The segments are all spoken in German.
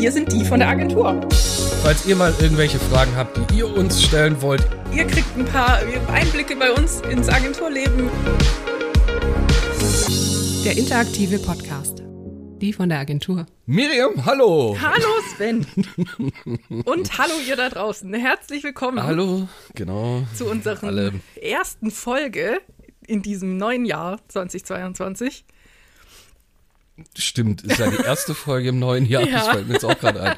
Wir sind die von der Agentur. Falls ihr mal irgendwelche Fragen habt, die ihr uns stellen wollt, Ihr kriegt ein paar Einblicke bei uns ins Agenturleben. Der interaktive Podcast. Die von der Agentur. Miriam, hallo. Hallo Sven. Und hallo ihr da draußen. Herzlich willkommen Hallo, genau. zu unserer ersten Folge in diesem neuen Jahr 2022. Stimmt, ist ja die erste Folge im neuen Jahr. Das Ja. fällt mir jetzt auch gerade ein.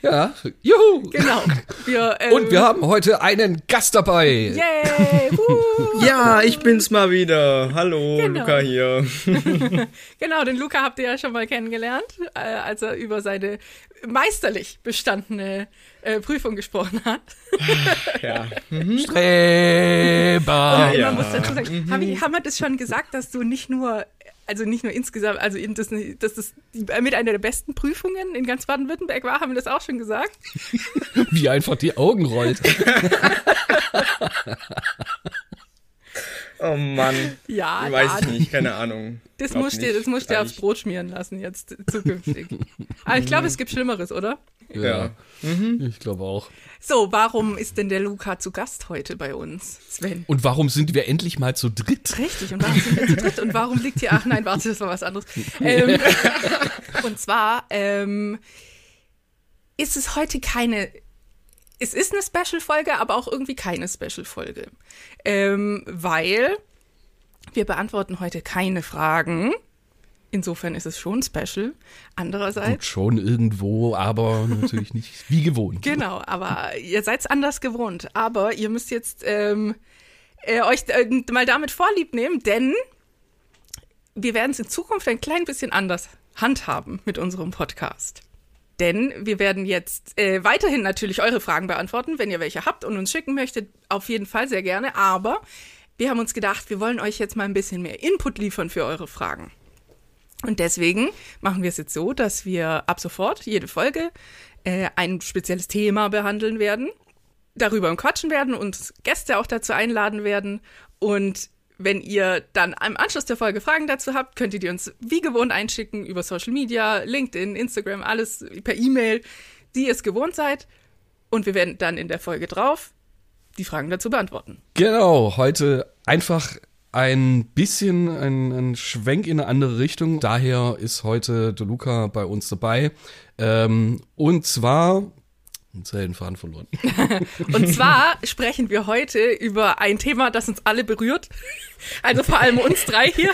Ja, juhu. Genau. Wir, ähm, Und wir haben heute einen Gast dabei. Yay! Woo. Ja, ich bin's mal wieder. Hallo, Genau. Luca hier. Genau, den Luca habt ihr ja schon mal kennengelernt, äh, als er über seine meisterlich bestandene äh, Prüfung gesprochen hat. Ja. Streber. Und ja. man muss dazu sagen, haben, wir- haben wir das schon gesagt, dass du nicht nur, also nicht nur insgesamt, also in- dass, dass das die, mit einer der besten Prüfungen in ganz Baden-Württemberg war, haben wir das auch schon gesagt? Wie einfach die Augen rollt. Oh Mann. Ja, Ich weiß ich nicht, keine Ahnung. das musst, dir, nicht. das musst du dir aufs Brot schmieren lassen jetzt zukünftig. Aber ich glaube, es gibt Schlimmeres, oder? Ja. Ich glaube auch. So, warum ist denn der Luca zu Gast heute bei uns, Sven? Und warum sind wir endlich mal zu dritt? Richtig, und warum sind wir zu dritt? Und warum liegt hier, ach nein, warte, das war was anderes. Ähm, und zwar ähm, ist es heute keine, es ist eine Special-Folge, aber auch irgendwie keine Special-Folge. Ähm, weil wir beantworten heute keine Fragen. Insofern ist es schon special. Andererseits Gut, schon irgendwo, aber natürlich nicht wie gewohnt. Genau, aber ihr seid anders gewohnt. Aber ihr müsst jetzt ähm, äh, euch äh, mal damit vorlieb nehmen, denn wir werden es in Zukunft ein klein bisschen anders handhaben mit unserem Podcast. Denn wir werden jetzt äh, weiterhin natürlich eure Fragen beantworten, wenn ihr welche habt und uns schicken möchtet, auf jeden Fall sehr gerne. Aber wir haben uns gedacht, wir wollen euch jetzt mal ein bisschen mehr Input liefern für eure Fragen. Und deswegen machen wir es jetzt so, dass wir ab sofort jede Folge äh, ein spezielles Thema behandeln werden, darüber quatschen werden und Gäste auch dazu einladen werden. Und wenn ihr dann im Anschluss der Folge Fragen dazu habt, könnt ihr die uns wie gewohnt einschicken über Social Media, LinkedIn, Instagram, alles per E-Mail, die ihr es gewohnt seid. Und wir werden dann in der Folge drauf die Fragen dazu beantworten. Genau, heute einfach ein bisschen ein, ein Schwenk in eine andere Richtung. Daher ist heute der Luca bei uns dabei. Ähm, und zwar. Den Faden verloren. Und zwar sprechen wir heute über ein Thema, das uns alle berührt. Also vor allem uns drei hier.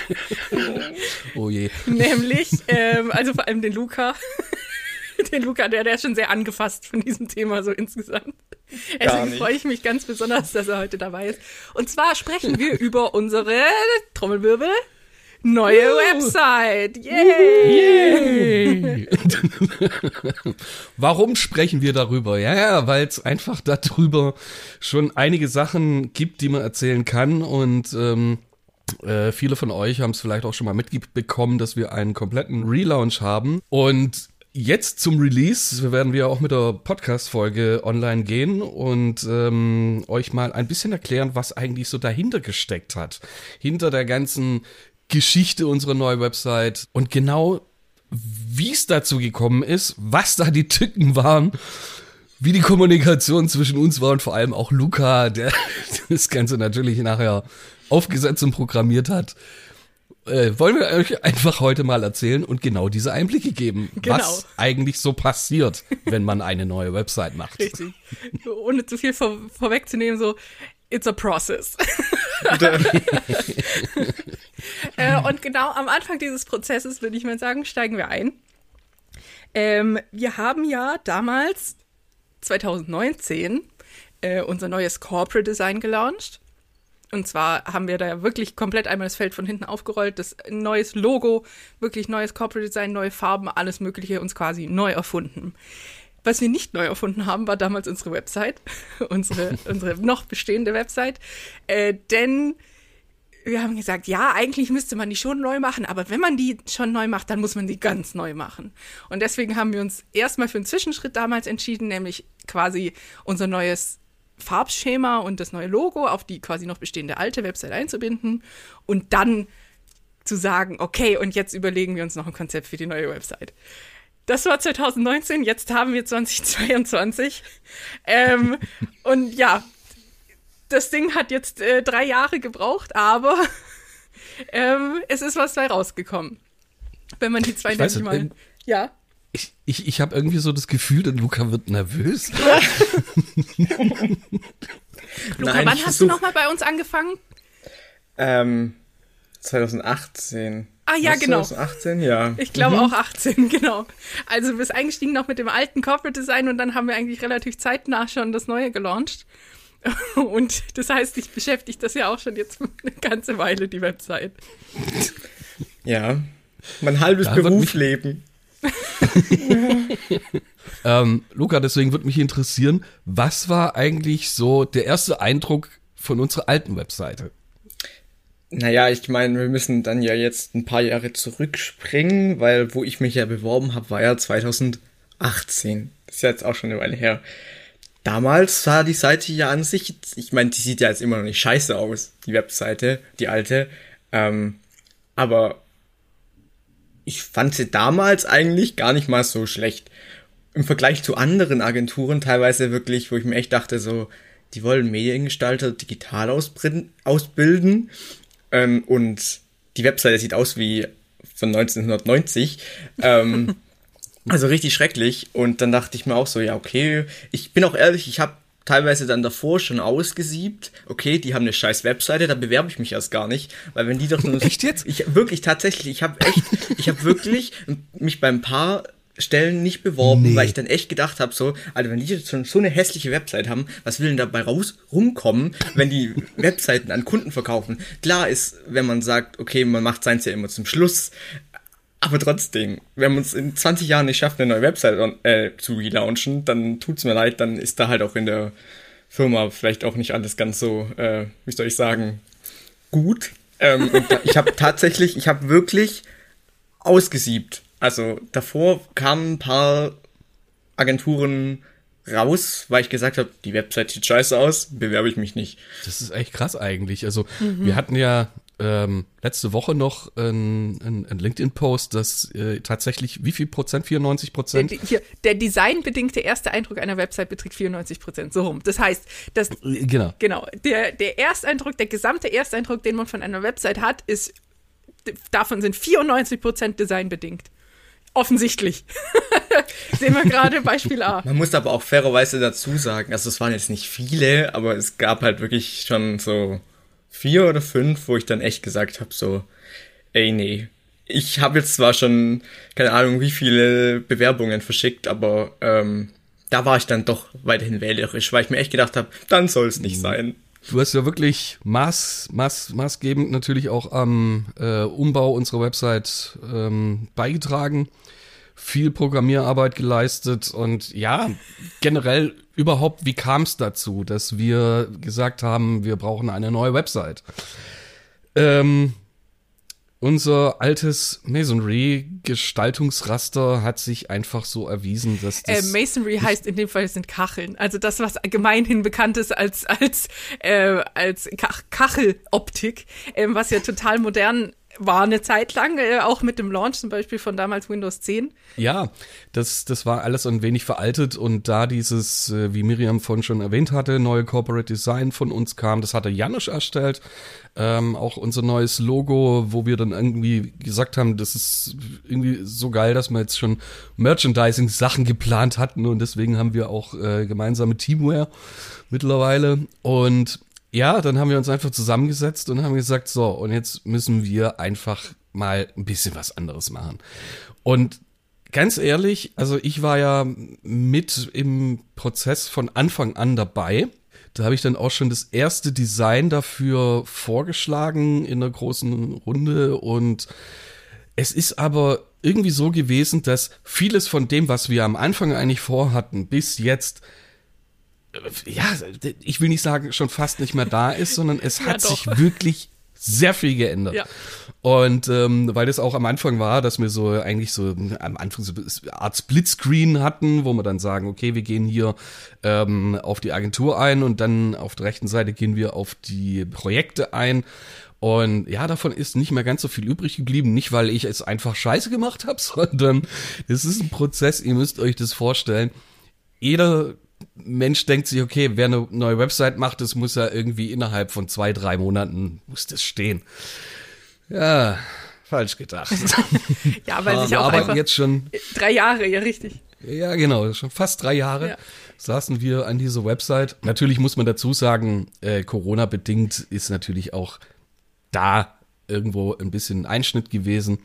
Oh je. Nämlich, ähm, also vor allem den Luca. Den Luca, der, der ist schon sehr angefasst von diesem Thema so insgesamt. Deswegen nicht. freue ich mich ganz besonders, dass er heute dabei ist. Und zwar sprechen wir über unsere Trommelwirbel neue Website. Yay! Yay. Warum sprechen wir darüber? Ja, ja, weil es einfach darüber schon einige Sachen gibt, die man erzählen kann und ähm, äh, viele von euch haben es vielleicht auch schon mal mitbekommen, dass wir einen kompletten Relaunch haben und Jetzt zum Release werden wir auch mit der Podcast-Folge online gehen und ähm, euch mal ein bisschen erklären, was eigentlich so dahinter gesteckt hat. Hinter der ganzen Geschichte unserer neuen Website und genau wie es dazu gekommen ist, was da die Tücken waren, wie die Kommunikation zwischen uns war und vor allem auch Luca, der das Ganze natürlich nachher aufgesetzt und programmiert hat. Äh, wollen wir euch einfach heute mal erzählen und genau diese Einblicke geben, Genau. was eigentlich so passiert, wenn man eine neue Website macht. Richtig. Ohne zu viel vor, vorwegzunehmen, so, it's a process. äh, und genau am Anfang dieses Prozesses, würde ich mal sagen, steigen wir ein. Ähm, wir haben ja damals, 2019, äh, unser neues Corporate Design gelauncht. Und zwar haben wir da wirklich komplett einmal das Feld von hinten aufgerollt, das neues Logo, wirklich neues Corporate Design, neue Farben, alles Mögliche uns quasi neu erfunden. Was wir nicht neu erfunden haben, war damals unsere Website, unsere, unsere noch bestehende Website. Äh, denn wir haben gesagt, ja, eigentlich müsste man die schon neu machen, aber wenn man die schon neu macht, dann muss man die ganz neu machen. Und deswegen haben wir uns erstmal für einen Zwischenschritt damals entschieden, nämlich quasi unser neues Farbschema und das neue Logo auf die quasi noch bestehende alte Website einzubinden und dann zu sagen, okay, und jetzt überlegen wir uns noch ein Konzept für die neue Website. Das war 2019, jetzt haben wir 2022. Ähm, und ja, das Ding hat jetzt äh, drei Jahre gebraucht, aber ähm, es ist was dabei rausgekommen. Wenn man die zwei Ich nämlich nicht, mal. ähm, Ja. Ich, ich, ich habe irgendwie so das Gefühl, der Luca wird nervös. Luca, Nein, wann hast du nochmal bei uns angefangen? Ähm, 2018. Ah, ja, Was, genau. 2018, ja. Ich glaube auch 18, genau. Also du bist eingestiegen noch mit dem alten Corporate Design und dann haben wir eigentlich relativ zeitnah schon das neue gelauncht. Und das heißt, ich beschäftige das ja auch schon jetzt eine ganze Weile, die Website. Ja. Mein halbes Da wird mich- Berufsleben. Ähm, Luca, deswegen würde mich interessieren, was war eigentlich so der erste Eindruck von unserer alten Webseite? Naja, ich meine, wir müssen dann ja jetzt ein paar Jahre zurückspringen, weil wo ich mich ja beworben habe, war ja 2018. Das ist ja jetzt auch schon eine Weile her. Damals sah die Seite ja an sich, ich meine, die sieht ja jetzt immer noch nicht scheiße aus, die Webseite, die alte. Ähm, aber ich fand sie damals eigentlich gar nicht mal so schlecht. Im Vergleich zu anderen Agenturen teilweise wirklich, wo ich mir echt dachte, so, die wollen Mediengestalter digital ausbilden ähm, und die Webseite sieht aus wie von 1990. Ähm, also richtig schrecklich. Und dann dachte ich mir auch so, ja, okay, ich bin auch ehrlich, ich habe teilweise dann davor schon ausgesiebt, okay, die haben eine scheiß Webseite, da bewerbe ich mich erst gar nicht, weil wenn die doch nur Echt jetzt? Ich wirklich tatsächlich, ich habe echt, ich habe wirklich mich bei ein paar Stellen nicht beworben, Nee. weil ich dann echt gedacht habe, so, Alter, wenn die jetzt schon so eine hässliche Website haben, was will denn dabei raus rumkommen, wenn die Webseiten an Kunden verkaufen? Klar ist, wenn man sagt, okay, man macht seins ja immer zum Schluss, aber trotzdem, wenn man es in 20 Jahren nicht schafft, eine neue Website äh, zu relaunchen, dann tut's mir leid, dann ist da halt auch in der Firma vielleicht auch nicht alles ganz so, äh, wie soll ich sagen, gut. Ähm, und da, ich habe tatsächlich, ich habe wirklich ausgesiebt. Also davor kamen ein paar Agenturen raus, weil ich gesagt habe, die Website sieht scheiße aus, bewerbe ich mich nicht. Das ist echt krass eigentlich. Also wir hatten ja ähm, letzte Woche noch einen ein LinkedIn-Post, dass äh, tatsächlich wie viel Prozent? 94 Der, Prozent? die- hier, der designbedingte erste Eindruck einer Website beträgt 94 Prozent, so rum. Das heißt, das, Genau. genau, der, der Ersteindruck, der gesamte Ersteindruck, den man von einer Website hat, ist, davon sind 94 Prozent designbedingt. Offensichtlich. Sehen wir gerade Beispiel A. Man muss aber auch fairerweise dazu sagen, also es waren jetzt nicht viele, aber es gab halt wirklich schon so vier oder fünf, wo ich dann echt gesagt habe, so, ey, nee. Ich habe jetzt zwar schon, keine Ahnung, wie viele Bewerbungen verschickt, aber ähm, da war ich dann doch weiterhin wählerisch, weil ich mir echt gedacht habe, dann soll es nicht sein. Du hast ja wirklich maß, maß, maßgebend natürlich auch am äh, Umbau unserer Website ähm, beigetragen, viel Programmierarbeit geleistet und ja, generell überhaupt, wie kam es dazu, dass wir gesagt haben, wir brauchen eine neue Website? Ähm, unser altes Masonry-Gestaltungsraster hat sich einfach so erwiesen, dass Äh, das Masonry heißt in dem Fall sind Kacheln. Also das, was gemeinhin bekannt ist als, als, äh, als Kach Kacheloptik, ähm, was ja total modern war eine Zeit lang, äh, auch mit dem Launch zum Beispiel von damals Windows 10. Ja, das, das war alles ein wenig veraltet und da dieses, äh, wie Miriam vorhin schon erwähnt hatte, neue Corporate Design von uns kam, das hatte Janusz erstellt. Ähm, auch unser neues Logo, wo wir dann irgendwie gesagt haben, das ist irgendwie so geil, dass wir jetzt schon Merchandising-Sachen geplant hatten und deswegen haben wir auch äh, gemeinsame Teamwear mittlerweile. Und ja, dann haben wir uns einfach zusammengesetzt und haben gesagt, so, und jetzt müssen wir einfach mal ein bisschen was anderes machen. Und ganz ehrlich, also ich war ja mit im Prozess von Anfang an dabei. Da habe ich dann auch schon das erste Design dafür vorgeschlagen in einer großen Runde und es ist aber irgendwie so gewesen, dass vieles von dem, was wir am Anfang eigentlich vorhatten, bis jetzt ja, ich will nicht sagen, schon fast nicht mehr da ist, sondern es Ja, hat doch. sich wirklich sehr viel geändert. Ja. Und ähm, weil das auch am Anfang war, dass wir so eigentlich so am Anfang so eine Art Splitscreen hatten, wo wir dann sagen, okay, wir gehen hier ähm, auf die Agentur ein und dann auf der rechten Seite gehen wir auf die Projekte ein. Und ja, davon ist nicht mehr ganz so viel übrig geblieben. Nicht, weil ich es einfach scheiße gemacht habe, sondern es ist ein Prozess, ihr müsst euch das vorstellen. Jeder Mensch denkt sich, okay, wer eine neue Website macht, das muss ja irgendwie innerhalb von zwei, drei Monaten muss das stehen. Ja, falsch gedacht. ja, weil sich auch arbeiten einfach jetzt schon drei Jahre, ja richtig. ja, genau, schon fast drei Jahre Ja. saßen wir an dieser Website. Natürlich muss man dazu sagen, äh, Corona-bedingt ist natürlich auch da irgendwo ein bisschen Einschnitt gewesen.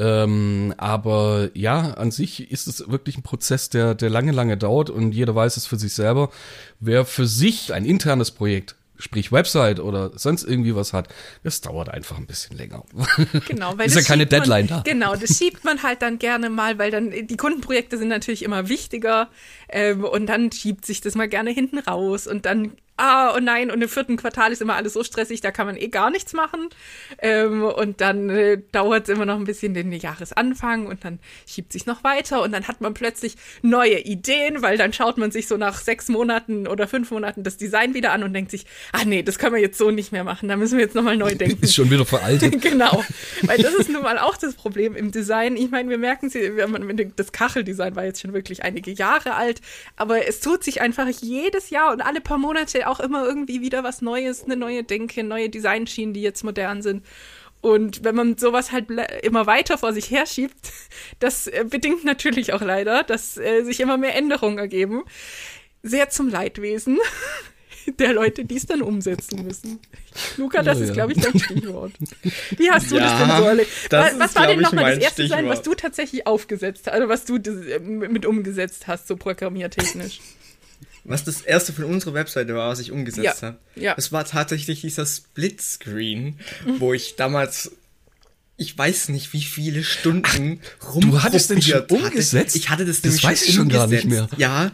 Ähm, aber ja, an sich ist es wirklich ein Prozess, der, der lange, lange dauert und jeder weiß es für sich selber. Wer für sich ein internes Projekt, sprich Website oder sonst irgendwie was hat, das dauert einfach ein bisschen länger. Genau, weil Ist ja keine schiebt man, Deadline da. Genau, das schiebt man halt dann gerne mal, weil dann die Kundenprojekte sind natürlich immer wichtiger ähm, und dann schiebt sich das mal gerne hinten raus und dann ah, oh nein, und im vierten Quartal ist immer alles so stressig, da kann man eh gar nichts machen. Ähm, und dann äh, dauert es immer noch ein bisschen den Jahresanfang und dann schiebt sich noch weiter und dann hat man plötzlich neue Ideen, weil dann schaut man sich so nach sechs Monaten oder fünf Monaten das Design wieder an und denkt sich, ah nee, das können wir jetzt so nicht mehr machen, da müssen wir jetzt nochmal neu denken. ist schon wieder veraltet. genau, weil das ist nun mal auch das Problem im Design. Ich meine, wir merken haben- das Kacheldesign war jetzt schon wirklich einige Jahre alt, aber es tut sich einfach jedes Jahr und alle paar Monate auch immer irgendwie wieder was Neues, eine neue Denke, neue Designschienen, die jetzt modern sind. Und wenn man sowas halt immer weiter vor sich herschiebt, das äh, bedingt natürlich auch leider, dass äh, sich immer mehr Änderungen ergeben. Sehr zum Leidwesen der Leute, die es dann umsetzen müssen. Luca, das Ja, ist, glaube ich, dein Stichwort. Wie hast du das Ja, denn so erlebt? das Was, was war denn nochmal das erste Design, was Stichwort. du tatsächlich aufgesetzt hast, also was du das, äh, mit umgesetzt hast, so programmiertechnisch? Was das erste von unserer Webseite war, was ich umgesetzt Ja, habe. ja. Das war tatsächlich dieser Splitscreen, wo ich damals, ich weiß nicht, wie viele Stunden du hattest den schon rumprobiert hatte. umgesetzt? Ich hatte das, Das nämlich weiß ich schon gar nicht umgesetzt. Ja,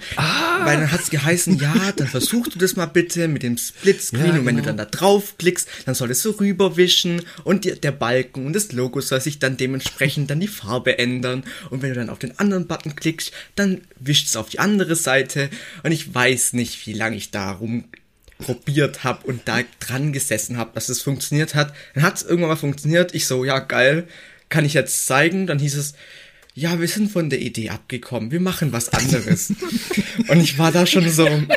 weil dann hat es geheißen, ja, dann versuch du das mal bitte mit dem Splitscreen Ja, und wenn du genau. dann da draufklickst, dann soll es so rüberwischen und die, der Balken und das Logo soll sich dann dementsprechend dann die Farbe ändern und wenn du dann auf den anderen Button klickst, dann wischt es auf die andere Seite und ich weiß nicht, wie lange ich da rum probiert habe und da dran gesessen habe, dass es funktioniert hat. Dann hat es irgendwann mal funktioniert. Ich so, ja geil, kann ich jetzt zeigen? Dann hieß es, ja, wir sind von der Idee abgekommen, wir machen was anderes. und ich war da schon so, Und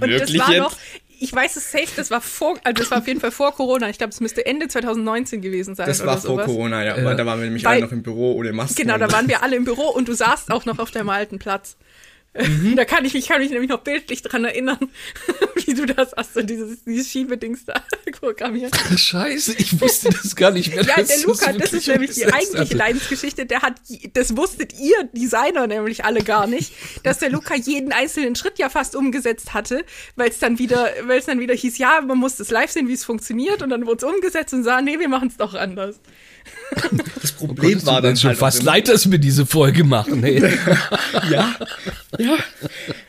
das Wirklich war jetzt? noch, ich weiß es safe, das war vor, also das war auf jeden Fall vor Corona. Ich glaube, es müsste Ende 2019 gewesen sein. das oder war vor sowas. Corona, ja, weil da waren wir nämlich Weil- alle noch im Büro ohne Maske. Genau, da waren wir alle im Büro und du saßt auch noch auf deinem alten Platz. Mhm. Da kann ich mich, kann mich nämlich noch bildlich dran erinnern, wie du das hast, so dieses, dieses Schiebedings da programmiert. Scheiße, ich wusste das gar nicht mehr. Ja, der Luca, das ist nämlich die eigentliche. Leidensgeschichte. Der hat, das wusstet ihr Designer nämlich alle gar nicht, dass der Luca jeden einzelnen Schritt ja fast umgesetzt hatte, weil es dann wieder, weil es dann wieder hieß, ja, man muss das live sehen, wie es funktioniert, und dann wurde es umgesetzt und sah, nee, wir machen es doch anders. das Oh Problem es war dann schon halt fast leid, dass wir diese Folge machen. Ey. Ja, ja.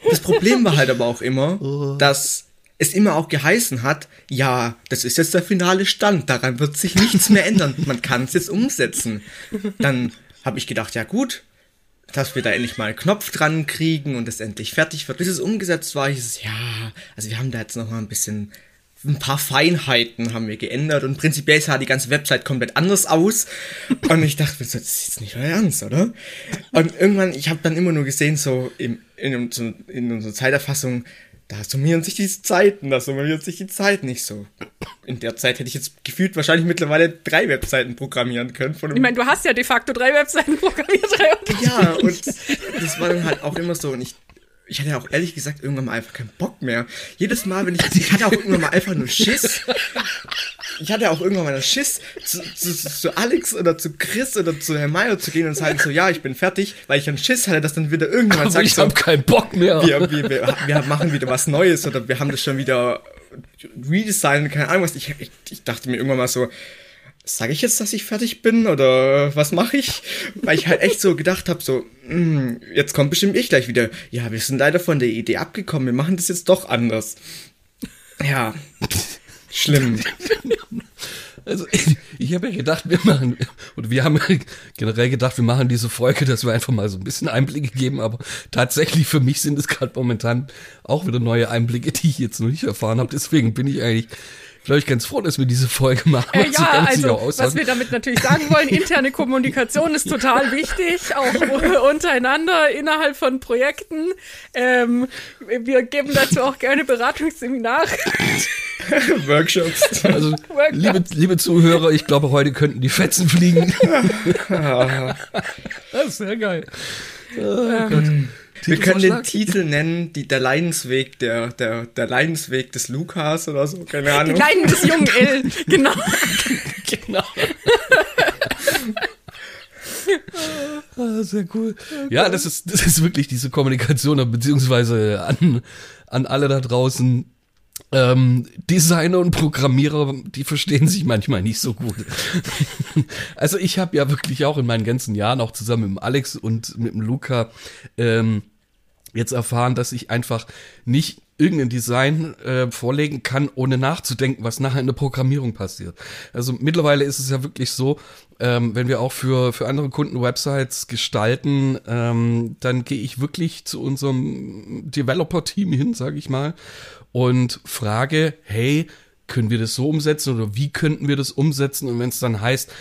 Das Problem war halt aber auch immer, dass es immer auch geheißen hat, ja, das ist jetzt der finale Stand, daran wird sich nichts mehr ändern, man kann es jetzt umsetzen. Dann habe ich gedacht, ja gut, dass wir da endlich mal einen Knopf dran kriegen und es endlich fertig wird. Bis es umgesetzt war, hieß es, ja, also wir haben da jetzt noch mal ein bisschen ein paar Feinheiten haben wir geändert und prinzipiell sah die ganze Website komplett anders aus. Und ich dachte, das ist jetzt nicht euer Ernst, oder? Und irgendwann, ich habe dann immer nur gesehen, so im, in, in unserer Zeiterfassung, da summieren sich die Zeiten, da summieren sich die Zeiten nicht so. In der Zeit hätte ich jetzt gefühlt wahrscheinlich mittlerweile drei Webseiten programmieren können. Von Ich meine, du hast ja de facto drei Webseiten programmiert, drei ja, und das war dann halt auch immer so. Und ich, ich hatte auch ehrlich gesagt irgendwann mal einfach keinen Bock mehr. Jedes Mal, wenn ich, ich hatte auch irgendwann mal einfach nur Schiss. Ich hatte auch irgendwann mal einen Schiss, zu, zu, zu Alex oder zu Chris oder zu Herr Mayer zu gehen und sagen so, ja, ich bin fertig, weil ich einen Schiss hatte, dass dann wieder irgendjemand Aber sagt ich so, habe keinen Bock mehr. wir, wir, wir, wir machen wieder was Neues oder wir haben das schon wieder redesigned, keine Ahnung was. Ich, ich, ich dachte mir irgendwann mal so, sage ich jetzt, dass ich fertig bin oder was mache ich? Weil ich halt echt so gedacht habe, so, hm, jetzt kommt bestimmt ich gleich wieder. Ja, wir sind leider von der Idee abgekommen, wir machen das jetzt doch anders. Ja, schlimm. Also ich, ich habe ja gedacht, wir machen, oder wir haben generell gedacht, wir machen diese Folge, dass wir einfach mal so ein bisschen Einblicke geben, aber tatsächlich für mich sind es gerade momentan auch wieder neue Einblicke, die ich jetzt noch nicht erfahren habe. Deswegen bin ich eigentlich glaube ich, ganz froh, dass wir diese Folge machen. Äh, ja, also was wir damit natürlich sagen wollen, interne Kommunikation ist total wichtig, auch untereinander innerhalb von Projekten. Ähm, wir geben dazu auch gerne Beratungsseminare. Workshops. Also, Workshop. liebe, liebe Zuhörer, ich glaube, heute könnten die Fetzen fliegen. das ist sehr geil. Wir können den? Titel nennen, die, der Leidensweg, der, der, der Leidensweg des Lukas oder so, keine Die Ahnung. Leiden des jungen L, genau. Genau. Ah, sehr cool. Ja, das ist, das ist wirklich diese Kommunikation, beziehungsweise an, an alle da draußen. Ähm, Designer und Programmierer, die verstehen sich manchmal nicht so gut. also ich habe ja wirklich auch in meinen ganzen Jahren, auch zusammen mit dem Alex und mit dem Luca, ähm, jetzt erfahren, dass ich einfach nicht irgendein Design äh, vorlegen kann, ohne nachzudenken, was nachher in der Programmierung passiert. Also mittlerweile ist es ja wirklich so, ähm, wenn wir auch für, für andere Kunden Websites gestalten, ähm, dann gehe ich wirklich zu unserem Developer-Team hin, sage ich mal, und frage, hey, können wir das so umsetzen oder wie könnten wir das umsetzen? Und wenn es dann heißt,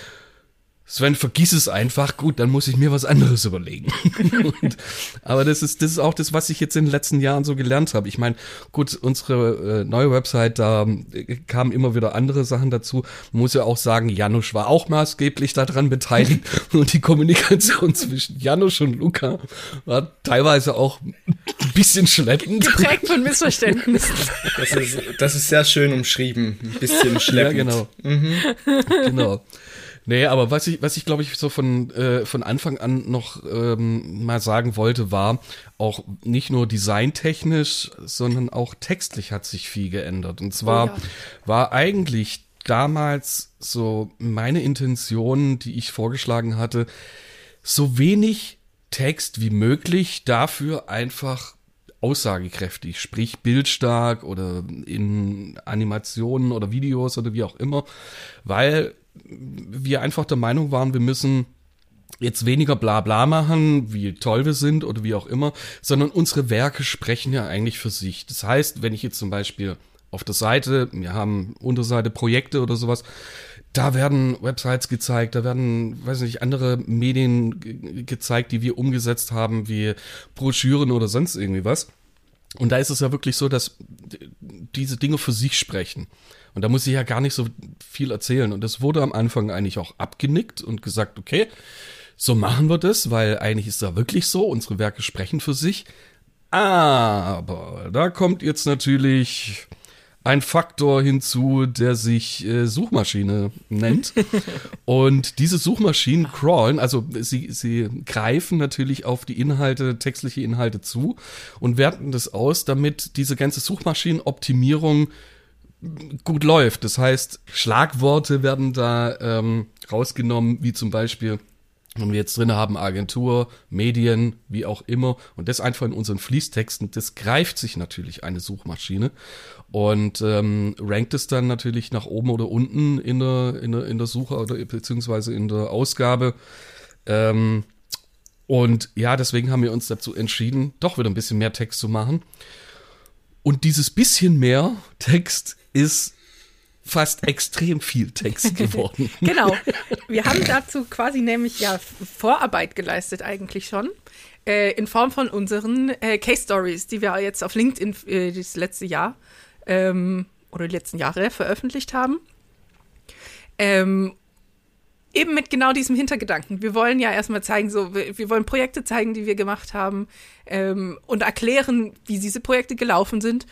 Sven, vergiss es einfach. Gut, dann muss ich mir was anderes überlegen. Und, aber das ist, das ist auch das, was ich jetzt in den letzten Jahren so gelernt habe. Ich meine, gut, unsere äh, neue Website, da äh, kamen immer wieder andere Sachen dazu. Man muss ja auch sagen, Janusz war auch maßgeblich daran beteiligt. Und die Kommunikation zwischen Janusz und Luca war teilweise auch ein bisschen schleppend. Geprägt von Missverständnissen. Das ist, das ist sehr schön umschrieben. Ein bisschen Ja, schleppend. genau. genau. Nee, aber was ich, was ich glaube ich so von, äh, von Anfang an noch ähm, mal sagen wollte, war auch nicht nur designtechnisch, sondern auch textlich hat sich viel geändert. Und zwar Oh ja. war eigentlich damals so meine Intention, die ich vorgeschlagen hatte, so wenig Text wie möglich, dafür einfach aussagekräftig, sprich bildstark oder in Animationen oder Videos oder wie auch immer, weil wir einfach der Meinung waren, wir müssen jetzt weniger Blabla machen, wie toll wir sind oder wie auch immer, sondern unsere Werke sprechen ja eigentlich für sich. Das heißt, wenn ich jetzt zum Beispiel auf der Seite, wir haben Unterseite Projekte oder sowas, da werden Websites gezeigt, da werden, weiß nicht, andere Medien ge- gezeigt, die wir umgesetzt haben, wie Broschüren oder sonst irgendwie was. Und da ist es ja wirklich so, dass diese Dinge für sich sprechen. Und da muss ich ja gar nicht so viel erzählen. Und das wurde am Anfang eigentlich auch abgenickt und gesagt, okay, so machen wir das, weil eigentlich ist da wirklich so, unsere Werke sprechen für sich. Aber da kommt jetzt natürlich ein Faktor hinzu, der sich äh, Suchmaschine nennt. Und diese Suchmaschinen crawlen, also sie, sie greifen natürlich auf die Inhalte, textliche Inhalte zu und werten das aus, damit diese ganze Suchmaschinenoptimierung gut läuft. Das heißt, Schlagworte werden da ähm, rausgenommen, wie zum Beispiel, wenn wir jetzt drin haben, Agentur, Medien, wie auch immer, und das einfach in unseren Fließtexten, das greift sich natürlich eine Suchmaschine und ähm, rankt es dann natürlich nach oben oder unten in der, in der, in der Suche oder beziehungsweise in der Ausgabe. Ähm, und ja, deswegen haben wir uns dazu entschieden, doch wieder ein bisschen mehr Text zu machen. Und dieses bisschen mehr Text ist fast extrem viel Text geworden. Genau. Wir haben dazu quasi nämlich ja Vorarbeit geleistet eigentlich schon. Äh, in Form von unseren äh, Case Stories, die wir jetzt auf LinkedIn äh, das letzte Jahr ähm, oder die letzten Jahre veröffentlicht haben. Ähm, eben mit genau diesem Hintergedanken. Wir wollen ja erstmal zeigen, so, wir, wir wollen Projekte zeigen, die wir gemacht haben ähm, und erklären, wie diese Projekte gelaufen sind.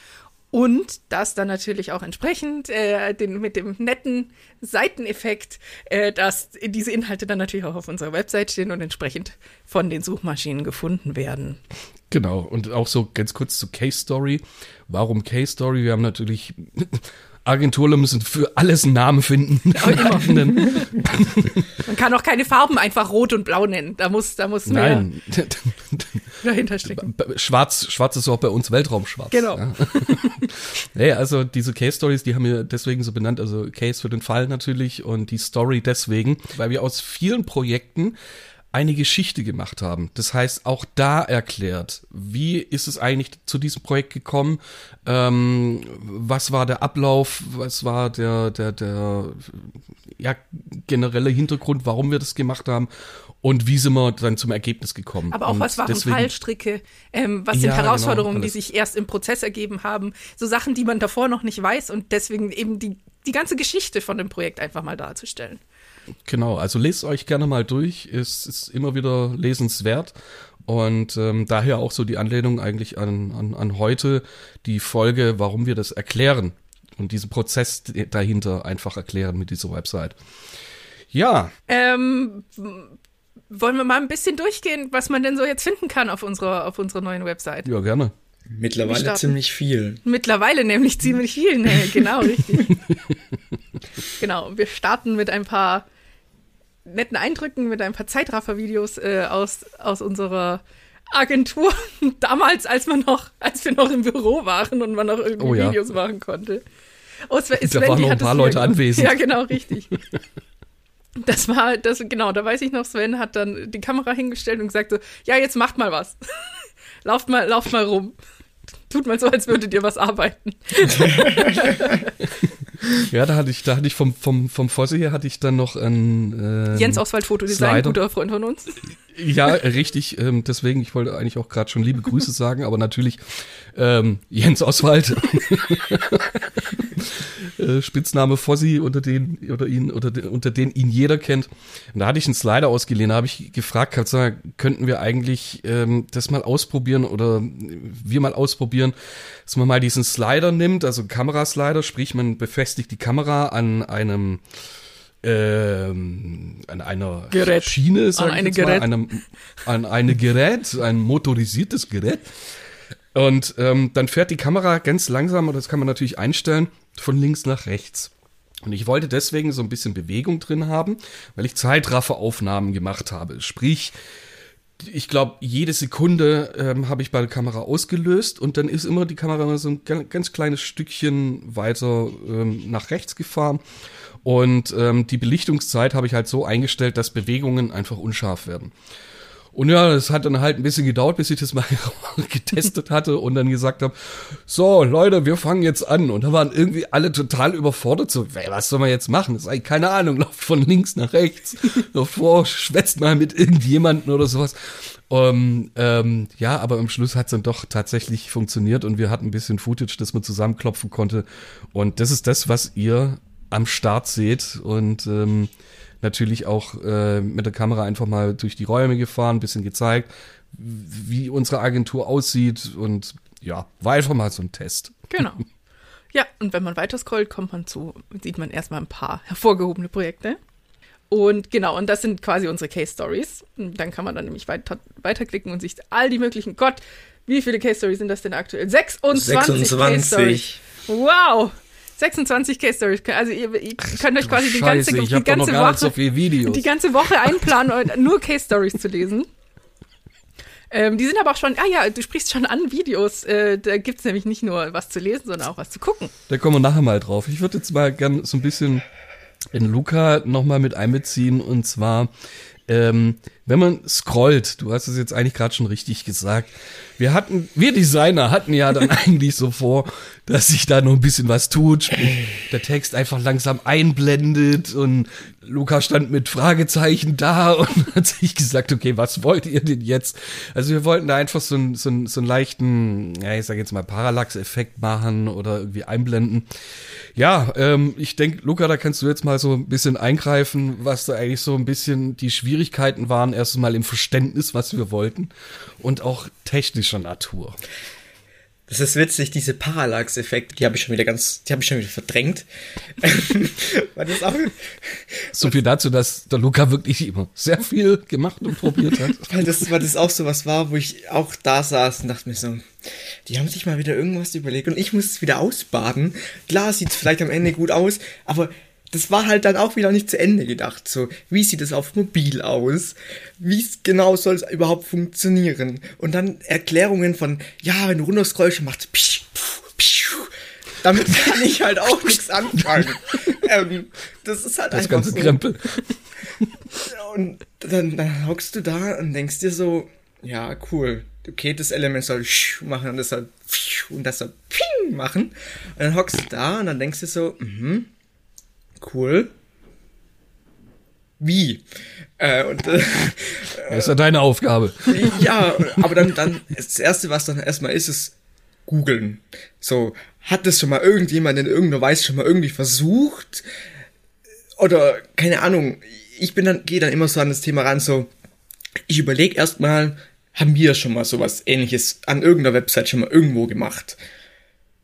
Und das dann natürlich auch entsprechend äh, den, mit dem netten Seiteneffekt, äh, dass diese Inhalte dann natürlich auch auf unserer Website stehen und entsprechend von den Suchmaschinen gefunden werden. Genau, und auch so ganz kurz zu Case Story. Warum Case Story? Wir haben natürlich Agenturler müssen für alles einen Namen finden. Man kann auch keine Farben einfach rot und blau nennen. Da muss, da muss Nein. dahinter stecken. Schwarz, schwarz ist auch bei uns Weltraumschwarz. Genau. Ja. nee, also diese Case Stories, die haben wir deswegen so benannt, also Case für den Fall natürlich und die Story deswegen, weil wir aus vielen Projekten eine Geschichte gemacht haben. Das heißt, auch da erklärt, wie ist es eigentlich zu diesem Projekt gekommen? Ähm, was war der Ablauf? Was war der, der, der, ja, generelle Hintergrund, warum wir das gemacht haben? Und wie sind wir dann zum Ergebnis gekommen? Aber auch Und was waren deswegen- Fallstricke? Ähm, was sind Ja, genau, Herausforderungen, die alles. sich erst im Prozess ergeben haben? So Sachen, die man davor noch nicht weiß und deswegen eben die, die ganze Geschichte von dem Projekt einfach mal darzustellen. Genau, also lest euch gerne mal durch. Es ist immer wieder lesenswert. Und ähm, daher auch so die Anlehnung eigentlich an, an, an heute, die Folge, warum wir das erklären und diesen Prozess dahinter einfach erklären mit dieser Website. Ja, Ähm, wollen wir mal ein bisschen durchgehen, was man denn so jetzt finden kann auf unserer, auf unserer neuen Website? ja, gerne. Mittlerweile ziemlich viel. Mittlerweile nämlich ziemlich viel. Nee, genau, richtig. genau, wir starten mit ein paar netten Eindrücken, mit ein paar Zeitraffer-Videos äh, aus, aus unserer Agentur. Damals, als man noch, als wir noch im Büro waren und man noch irgendwie Oh ja. Videos machen konnte. Oh, Sven, Da Sven, waren noch ein paar Leute anwesend. Ja, genau, richtig. Das war, das, genau, da weiß ich noch, Sven hat dann die Kamera hingestellt und gesagt so, ja, jetzt macht mal was. lauft mal, lauft mal rum. Tut mal so, als würdet ihr was arbeiten. Ja, da hatte ich, da hatte ich vom, vom, vom Fosse hier hatte ich dann noch ein äh, Jens Oswald Fotodesign, Slider. guter Freund von uns. Ja, richtig. Ähm, deswegen, ich wollte eigentlich auch gerade schon liebe Grüße sagen, aber natürlich ähm, Jens Oswald. äh, Spitzname Fossi, unter den oder ihn oder den, unter den ihn jeder kennt. Und da hatte ich einen Slider ausgeliehen, da habe ich gefragt, gehabt, sag, könnten wir eigentlich ähm, das mal ausprobieren oder wir mal ausprobieren, dass man mal diesen Slider nimmt, also Kameraslider, sprich man befestigt die Kamera an einem ähm, an einer Gerät. Schiene, sag An eine jetzt mal, Gerät. einem, an eine Gerät, ein motorisiertes Gerät. Und ähm, dann fährt die Kamera ganz langsam, und das kann man natürlich einstellen, von links nach rechts. Und ich wollte deswegen so ein bisschen Bewegung drin haben, weil ich Zeitrafferaufnahmen gemacht habe. Sprich, ich glaube, jede Sekunde ähm, habe ich bei der Kamera ausgelöst und dann ist immer die Kamera so ein ga- ganz kleines Stückchen weiter ähm, nach rechts gefahren. Und ähm, die Belichtungszeit habe ich halt so eingestellt, dass Bewegungen einfach unscharf werden. Und ja, das hat dann halt ein bisschen gedauert, bis ich das mal getestet hatte und dann gesagt habe, so Leute, wir fangen jetzt an. Und da waren irgendwie alle total überfordert, so, was soll man jetzt machen? Das ist eigentlich keine Ahnung, lauft von links nach rechts, lauft vor, schwätzt mal mit irgendjemanden oder sowas. Um, ähm, ja, aber am Schluss hat es dann doch tatsächlich funktioniert und wir hatten ein bisschen Footage, das man zusammenklopfen konnte. Und das ist das, was ihr am Start seht und ähm, natürlich auch äh, mit der Kamera einfach mal durch die Räume gefahren, ein bisschen gezeigt, wie unsere Agentur aussieht und ja, war einfach mal so ein Test. Genau. Ja, und wenn man weiter scrollt, kommt man zu, sieht man erstmal ein paar hervorgehobene Projekte. Und genau, und das sind quasi unsere Case Stories. Und Dann kann man dann nämlich weiter, weiterklicken und sich all die möglichen, Gott, wie viele Case Stories sind das denn aktuell? 26, Case Stories. 26. Wow! 26 Case Stories. Also ihr, ihr könnt euch quasi die ganze, Scheiße, ich die ganze so Woche, Videos. die ganze Woche einplanen, und nur Case Stories zu lesen. Ähm, die sind aber auch schon, ah ja, du sprichst schon an Videos. Äh, da gibt's nämlich nicht nur was zu lesen, sondern auch was zu gucken. Da kommen wir nachher mal drauf. Ich würde jetzt mal gern so ein bisschen in Luca nochmal mit einbeziehen und zwar, ähm, wenn man scrollt, du hast es jetzt eigentlich gerade schon richtig gesagt, wir hatten, wir Designer hatten ja dann eigentlich so vor, dass sich da noch ein bisschen was tut, sprich, der Text einfach langsam einblendet und Luca stand mit Fragezeichen da und hat sich gesagt, okay, was wollt ihr denn jetzt? Also wir wollten da einfach so, einen so, einen so einen leichten, ja, ich sag jetzt mal Parallax-Effekt machen oder irgendwie einblenden. Ja, ähm, ich denke, Luca, da kannst du jetzt mal so ein bisschen eingreifen, was da eigentlich so ein bisschen die Schwierigkeiten waren, erstens mal im Verständnis, was wir wollten und auch technischer Natur. Das ist witzig, diese Parallax-Effekte, die habe ich schon wieder ganz, die habe ich schon wieder verdrängt. Weil das auch, So viel dazu, dass der Luca wirklich immer sehr viel gemacht und probiert hat. weil das, weil das auch so was war, wo ich auch da saß und dachte mir so, die haben sich mal wieder irgendwas überlegt und ich muss es wieder ausbaden. Klar sieht es vielleicht am Ende gut aus, aber das war halt dann auch wieder nicht zu Ende gedacht. So, wie sieht es auf Mobil aus? Wie genau soll es überhaupt funktionieren? Und dann Erklärungen von, ja, wenn du runterscrollst, macht pisch, pf, pisch. Damit kann ich halt auch nichts anfangen. ähm, das ist halt Das einfach ganze so. Krempel. und dann, dann hockst du da und denkst dir so, ja, cool. Okay, das Element soll machen und das soll und das soll ping machen. Und dann hockst du da und dann denkst du so, mhm, cool. Wie? Äh, und, äh, das ist ja deine Aufgabe. Ja, aber dann, dann, das erste, was dann erstmal ist, ist googeln. So, hat das schon mal irgendjemand in irgendeiner Weise schon mal irgendwie versucht? Oder, keine Ahnung, ich bin dann, gehe dann immer so an das Thema ran, so, ich überlege erstmal, haben wir schon mal sowas ähnliches an irgendeiner Website schon mal irgendwo gemacht?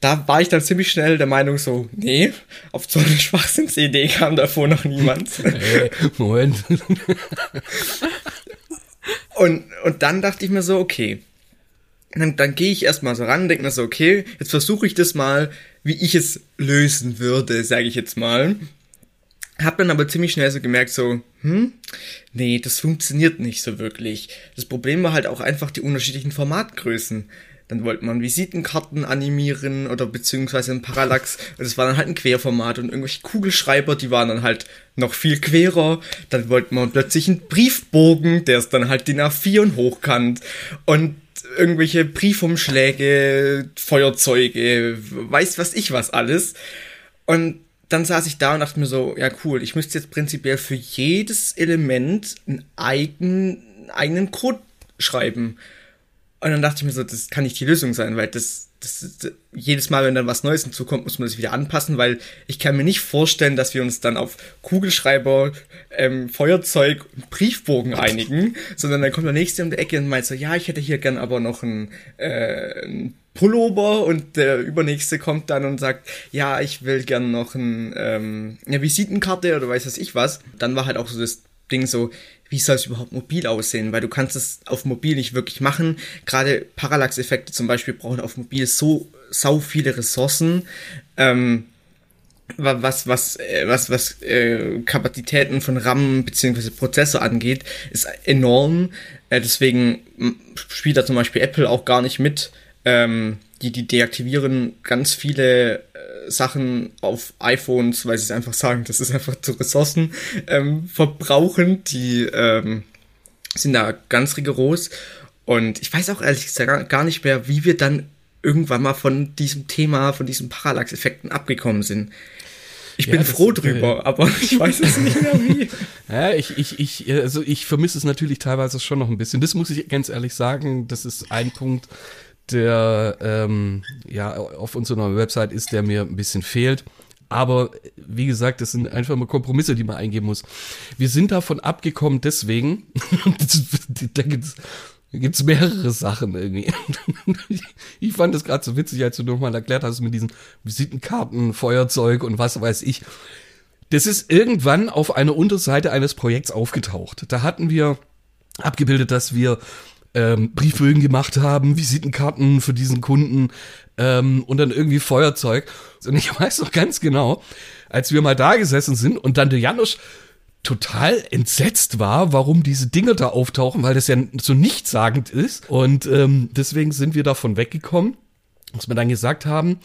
Da war ich dann ziemlich schnell der Meinung so, nee, auf so eine Schwachsinnsidee kam davor noch niemand. Hey, Moment. und, und dann dachte ich mir so, okay, dann, dann gehe ich erstmal so ran, denke mir so, okay, jetzt versuche ich das mal, wie ich es lösen würde, sage ich jetzt mal. Hab dann aber ziemlich schnell so gemerkt, so, hm, nee, das funktioniert nicht so wirklich. Das Problem war halt auch einfach die unterschiedlichen Formatgrößen. Dann wollte man Visitenkarten animieren oder beziehungsweise ein Parallax. Und das war dann halt ein Querformat und irgendwelche Kugelschreiber, die waren dann halt noch viel querer. Dann wollte man plötzlich einen Briefbogen, der ist dann halt DIN A4 und hochkant. Und irgendwelche Briefumschläge, Feuerzeuge, weiß was ich was alles. Und dann saß ich da und dachte mir so, ja cool, ich müsste jetzt prinzipiell für jedes Element einen eigenen, eigenen Code schreiben. Und dann dachte ich mir so, das kann nicht die Lösung sein, weil das, das, das, jedes Mal, wenn dann was Neues hinzukommt, muss man das wieder anpassen, weil ich kann mir nicht vorstellen, dass wir uns dann auf Kugelschreiber, ähm, Feuerzeug und Briefbogen einigen, sondern dann kommt der nächste um die Ecke und meint so, ja, ich hätte hier gern aber noch ein, äh, ein Pullover und der übernächste kommt dann und sagt, ja, ich will gern noch ein, ähm, eine Visitenkarte oder weiß was ich was. Dann war halt auch so das Ding so, wie soll es überhaupt mobil aussehen? Weil du kannst es auf mobil nicht wirklich machen. Gerade Parallax-Effekte zum Beispiel brauchen auf mobil so sau viele Ressourcen. Ähm, was was äh, was was äh, Kapazitäten von RAM bzw. Prozessor angeht, ist enorm. Äh, deswegen spielt da zum Beispiel Apple auch gar nicht mit ähm, die, die deaktivieren ganz viele äh, Sachen auf iPhones, weil sie es einfach sagen, das ist einfach zu Ressourcen ähm, verbrauchen. Die ähm, sind da ganz rigoros. Und ich weiß auch ehrlich gesagt gar nicht mehr, wie wir dann irgendwann mal von diesem Thema, von diesen Parallax-Effekten abgekommen sind. Ich ja, bin froh drüber, äh, aber ich weiß es nicht mehr wie. Ja, ich, ich, ich, also ich vermisse es natürlich teilweise schon noch ein bisschen. Das muss ich ganz ehrlich sagen. Das ist ein Punkt, der ähm, ja auf unserer Website ist, der mir ein bisschen fehlt. Aber wie gesagt, das sind einfach mal Kompromisse, die man eingeben muss. Wir sind davon abgekommen deswegen, da gibt's gibt's mehrere Sachen irgendwie. ich fand das gerade so witzig, als du nochmal erklärt hast mit diesen Visitenkarten, Feuerzeug und was weiß ich. Das ist irgendwann auf einer Unterseite eines Projekts aufgetaucht. Da hatten wir abgebildet, dass wir ähm, Briefbögen gemacht haben, Visitenkarten für diesen Kunden ähm, und dann irgendwie Feuerzeug. Und ich weiß noch ganz genau, als wir mal da gesessen sind und dann der Janusz total entsetzt war, warum diese Dinge da auftauchen, weil das ja so nichtssagend ist. Und ähm, deswegen sind wir davon weggekommen, was wir dann gesagt haben.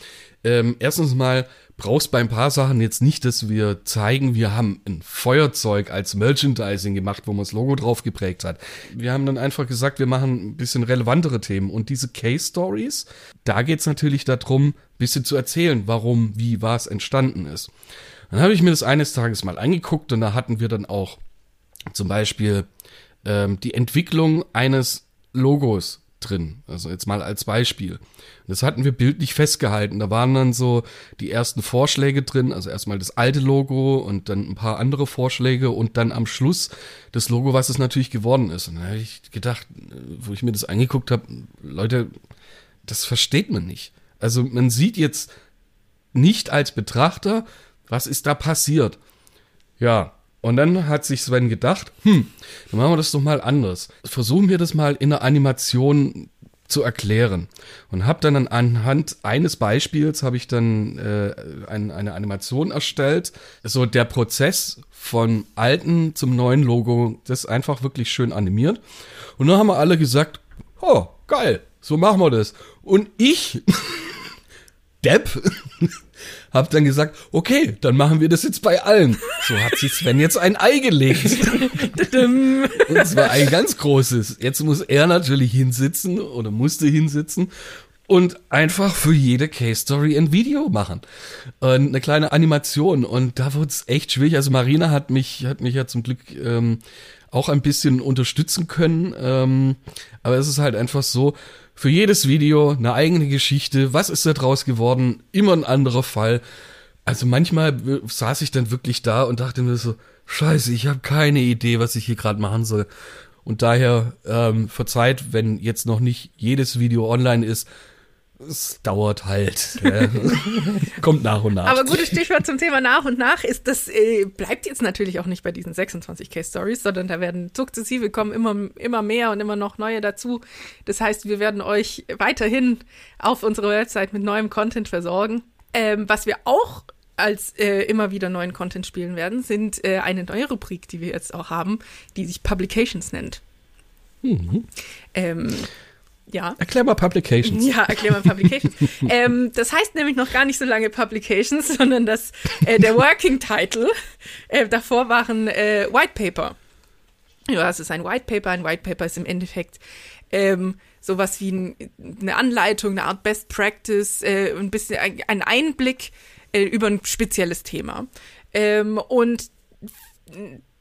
Ähm, erstens mal brauchst bei ein paar Sachen jetzt nicht, dass wir zeigen, wir haben ein Feuerzeug als Merchandising gemacht, wo man das Logo drauf geprägt hat. Wir haben dann einfach gesagt, wir machen ein bisschen relevantere Themen. Und diese Case Stories, da geht es natürlich darum, ein bisschen zu erzählen, warum, wie, was entstanden ist. Dann habe ich mir das eines Tages mal angeguckt und da hatten wir dann auch zum Beispiel ähm, die Entwicklung eines Logos drin. Also jetzt mal als Beispiel. Das hatten wir bildlich festgehalten. Da waren dann so die ersten Vorschläge drin, also erstmal das alte Logo und dann ein paar andere Vorschläge und dann am Schluss das Logo, was es natürlich geworden ist. Und da habe ich gedacht, wo ich mir das angeguckt habe, Leute, das versteht man nicht. Also man sieht jetzt nicht als Betrachter, was ist da passiert. Ja, und dann hat sich Sven gedacht, hm, dann machen wir das doch mal anders. Versuchen wir das mal in der Animation zu erklären. Und habe dann anhand eines Beispiels habe ich dann äh, ein, eine Animation erstellt. So der Prozess von alten zum neuen Logo, das ist einfach wirklich schön animiert. Und dann haben wir alle gesagt, oh, geil, so machen wir das. Und ich, Depp, hab dann gesagt, okay, dann machen wir das jetzt bei allen. So hat sich Sven jetzt ein Ei gelegt. und zwar ein ganz großes. Jetzt muss er natürlich hinsitzen oder musste hinsitzen und einfach für jede Case Story ein Video machen. Und eine kleine Animation. Und da wurde es echt schwierig. Also Marina hat mich, hat mich ja zum Glück ähm, auch ein bisschen unterstützen können. Ähm, aber es ist halt einfach so, für jedes Video eine eigene Geschichte. Was ist da draus geworden? Immer ein anderer Fall. Also manchmal saß ich dann wirklich da und dachte mir so, scheiße, ich habe keine Idee, was ich hier gerade machen soll. Und daher ähm, verzeiht, wenn jetzt noch nicht jedes Video online ist, es dauert halt. Kommt nach und nach. Aber gutes Stichwort zum Thema nach und nach ist, das äh, bleibt jetzt natürlich auch nicht bei diesen 26 Case Stories, sondern da werden sukzessive kommen immer, immer mehr und immer noch neue dazu. Das heißt, wir werden euch weiterhin auf unserer Website mit neuem Content versorgen. Ähm, was wir auch als äh, immer wieder neuen Content spielen werden, sind äh, eine neue Rubrik, die wir jetzt auch haben, die sich Publications nennt. Mhm. Ähm, ja. Erklär mal Publications. Ja, erklär mal Publications. ähm, das heißt nämlich noch gar nicht so lange Publications, sondern das, äh, der Working Title äh, davor waren äh, White Paper. Ja, es ist ein White Paper. Ein White Paper ist im Endeffekt ähm, sowas wie ein, eine Anleitung, eine Art Best Practice, äh, ein bisschen ein, ein Einblick äh, über ein spezielles Thema. Ähm, und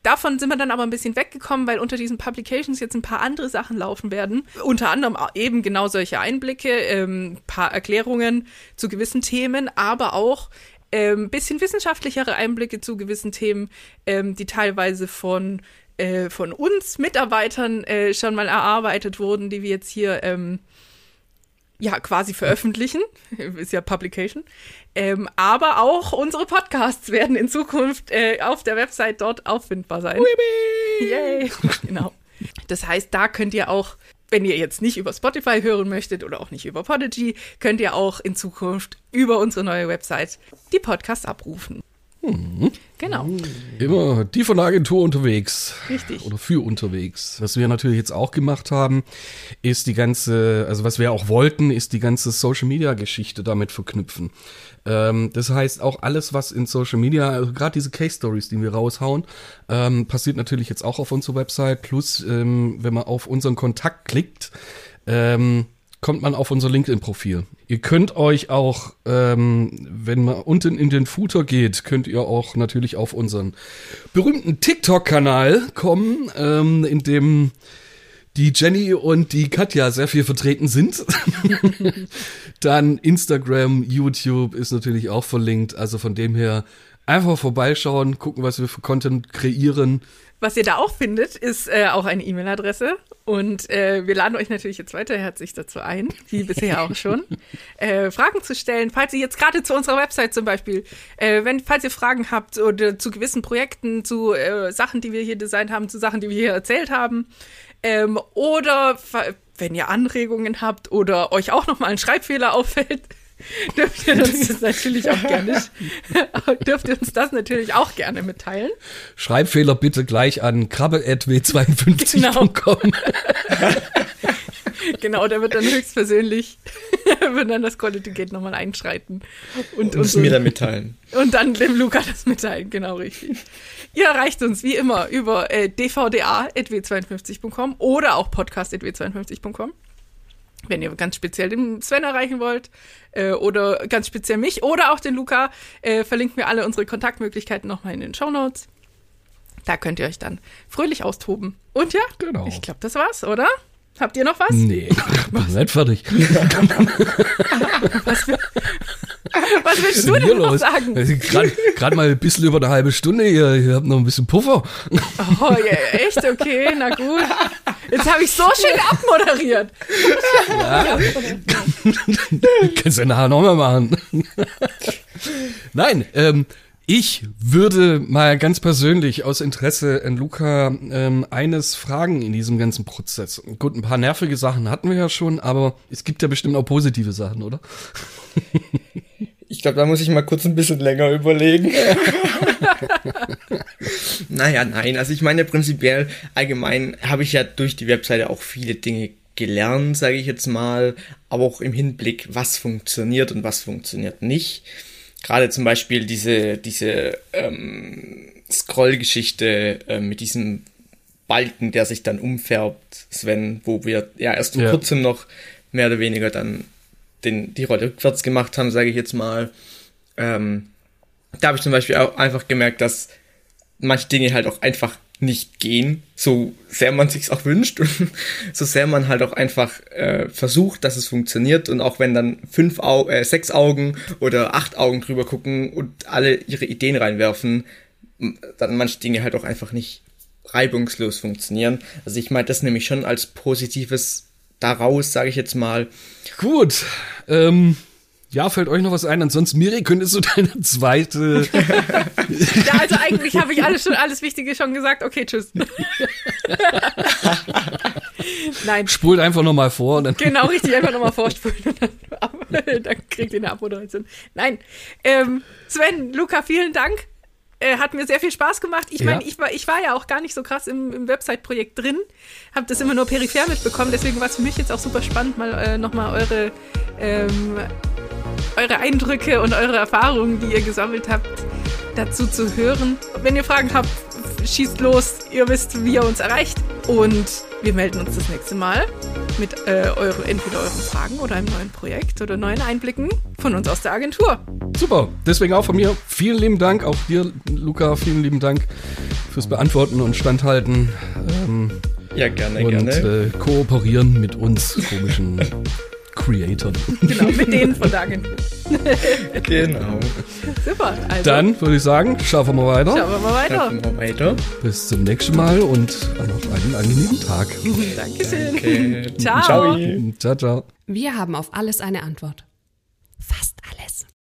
Davon sind wir dann aber ein bisschen weggekommen, weil unter diesen Publications jetzt ein paar andere Sachen laufen werden. Unter anderem eben genau solche Einblicke, ähm, paar Erklärungen zu gewissen Themen, aber auch ähm, bisschen wissenschaftlichere Einblicke zu gewissen Themen, ähm, die teilweise von, äh, von uns Mitarbeitern äh, schon mal erarbeitet wurden, die wir jetzt hier ähm, ja quasi veröffentlichen, ist ja Publication. Ähm, aber auch unsere Podcasts werden in Zukunft äh, auf der Website dort auffindbar sein. Weebie! Yay! genau. Das heißt, da könnt ihr auch, wenn ihr jetzt nicht über Spotify hören möchtet oder auch nicht über Podigy, könnt ihr auch in Zukunft über unsere neue Website die Podcasts abrufen. Mhm. Genau. Immer die von der Agentur unterwegs. Richtig. Oder für unterwegs. Was wir natürlich jetzt auch gemacht haben, ist die ganze, also was wir auch wollten, ist die ganze Social Media Geschichte damit verknüpfen. Ähm, das heißt, auch alles, was in Social Media, also gerade diese Case Stories, die wir raushauen, ähm, passiert natürlich jetzt auch auf unserer Website. Plus, ähm, wenn man auf unseren Kontakt klickt, ähm, kommt man auf unser LinkedIn-Profil. Ihr könnt euch auch, ähm, wenn man unten in den Footer geht, könnt ihr auch natürlich auf unseren berühmten TikTok-Kanal kommen, ähm, in dem die Jenny und die Katja sehr viel vertreten sind. Dann Instagram, YouTube ist natürlich auch verlinkt. Also von dem her einfach vorbeischauen, gucken, was wir für Content kreieren. Was ihr da auch findet, ist äh, auch eine E-Mail-Adresse. Und äh, wir laden euch natürlich jetzt weiter herzlich dazu ein, wie bisher auch schon, äh, Fragen zu stellen. Falls ihr jetzt gerade zu unserer Website zum Beispiel, äh, wenn, falls ihr Fragen habt oder zu gewissen Projekten, zu äh, Sachen, die wir hier designt haben, zu Sachen, die wir hier erzählt haben, ähm, oder wenn ihr Anregungen habt oder euch auch nochmal ein Schreibfehler auffällt, dürft ihr uns das natürlich auch gerne, dürft ihr uns das natürlich auch gerne mitteilen. Schreibfehler bitte gleich an krabbe.w52.com. Genau. genau, der wird dann höchstpersönlich, wird dann das Quality Gate nochmal einschreiten. Und, und, und mir dann mitteilen. Und dann dem Luca das mitteilen, genau richtig. Ihr erreicht uns wie immer über äh, dvda.w52.com oder auch podcast.w52.com wenn ihr ganz speziell den Sven erreichen wollt äh, oder ganz speziell mich oder auch den Luca, äh, verlinken wir alle unsere Kontaktmöglichkeiten nochmal in den Show Notes. Da könnt ihr euch dann fröhlich austoben. Und ja, genau. ich glaube, das war's, oder? Habt ihr noch was? Nee, was? nicht fertig. was, für, was willst du denn noch sagen? Gerade mal ein bisschen über eine halbe Stunde, ihr, ihr habt noch ein bisschen Puffer. Oh, ja, echt? Okay, na gut. Jetzt habe ich so schön abmoderiert. Ja. Kannst du nachher nochmal machen. Nein, ähm, ich würde mal ganz persönlich aus Interesse an Luca ähm, eines fragen in diesem ganzen Prozess. Gut, ein paar nervige Sachen hatten wir ja schon, aber es gibt ja bestimmt auch positive Sachen, oder? Ich glaube, da muss ich mal kurz ein bisschen länger überlegen. naja, nein. Also ich meine prinzipiell allgemein habe ich ja durch die Webseite auch viele Dinge gelernt, sage ich jetzt mal, aber auch im Hinblick, was funktioniert und was funktioniert nicht. Gerade zum Beispiel diese, diese ähm, Scroll-Geschichte äh, mit diesem Balken, der sich dann umfärbt, Sven, wo wir ja erst vor Ja. kurzem noch mehr oder weniger dann den, die Rolle rückwärts gemacht haben, sage ich jetzt mal. Ähm, da habe ich zum Beispiel auch einfach gemerkt, dass manche Dinge halt auch einfach nicht gehen, so sehr man sich's auch wünscht und so sehr man halt auch einfach äh, versucht, dass es funktioniert und auch wenn dann fünf Au äh, sechs Augen oder acht Augen drüber gucken und alle ihre Ideen reinwerfen, dann manche Dinge halt auch einfach nicht reibungslos funktionieren. Also ich meine das nämlich schon als positives daraus, sage ich jetzt mal. Gut. Ähm, ja, fällt euch noch was ein? Ansonsten, Miri, könntest du deine zweite. Ja, also eigentlich habe ich alles schon alles Wichtige schon gesagt. Okay, tschüss. Nein, Spult einfach nochmal vor und dann. genau richtig, einfach nochmal vorspulen und dann, dann kriegt ihr eine Abmoderation. Nein, ähm, Sven, Luca, vielen Dank. Äh, hat mir sehr viel Spaß gemacht. Ich meine, Ja. ich, war, ich war ja auch gar nicht so krass im, im Website-Projekt drin, habe das immer nur peripher mitbekommen. Deswegen war es für mich jetzt auch super spannend, mal äh, nochmal eure, ähm, eure Eindrücke und eure Erfahrungen, die ihr gesammelt habt, dazu zu hören. Wenn ihr Fragen habt, schießt los. Ihr wisst, wie ihr uns erreicht. Und wir melden uns das nächste Mal mit äh, eure, entweder euren Fragen oder einem neuen Projekt oder neuen Einblicken von uns aus der Agentur. Super. Deswegen auch von mir vielen lieben Dank. Auch dir, Luca, vielen lieben Dank fürs Beantworten und Standhalten. Ähm, Ja, gerne, und gerne. äh, kooperieren mit uns komischen Creatoren. Genau, mit denen von der Agentur. Genau. Super. Also, Dann würde ich sagen, schaffen wir weiter. schauen wir mal weiter. Machen wir weiter. Bis zum nächsten Mal und noch einen angenehmen Tag. Dankeschön. Okay. Ciao. Ciao. Ciao, ciao. Wir haben auf alles eine Antwort.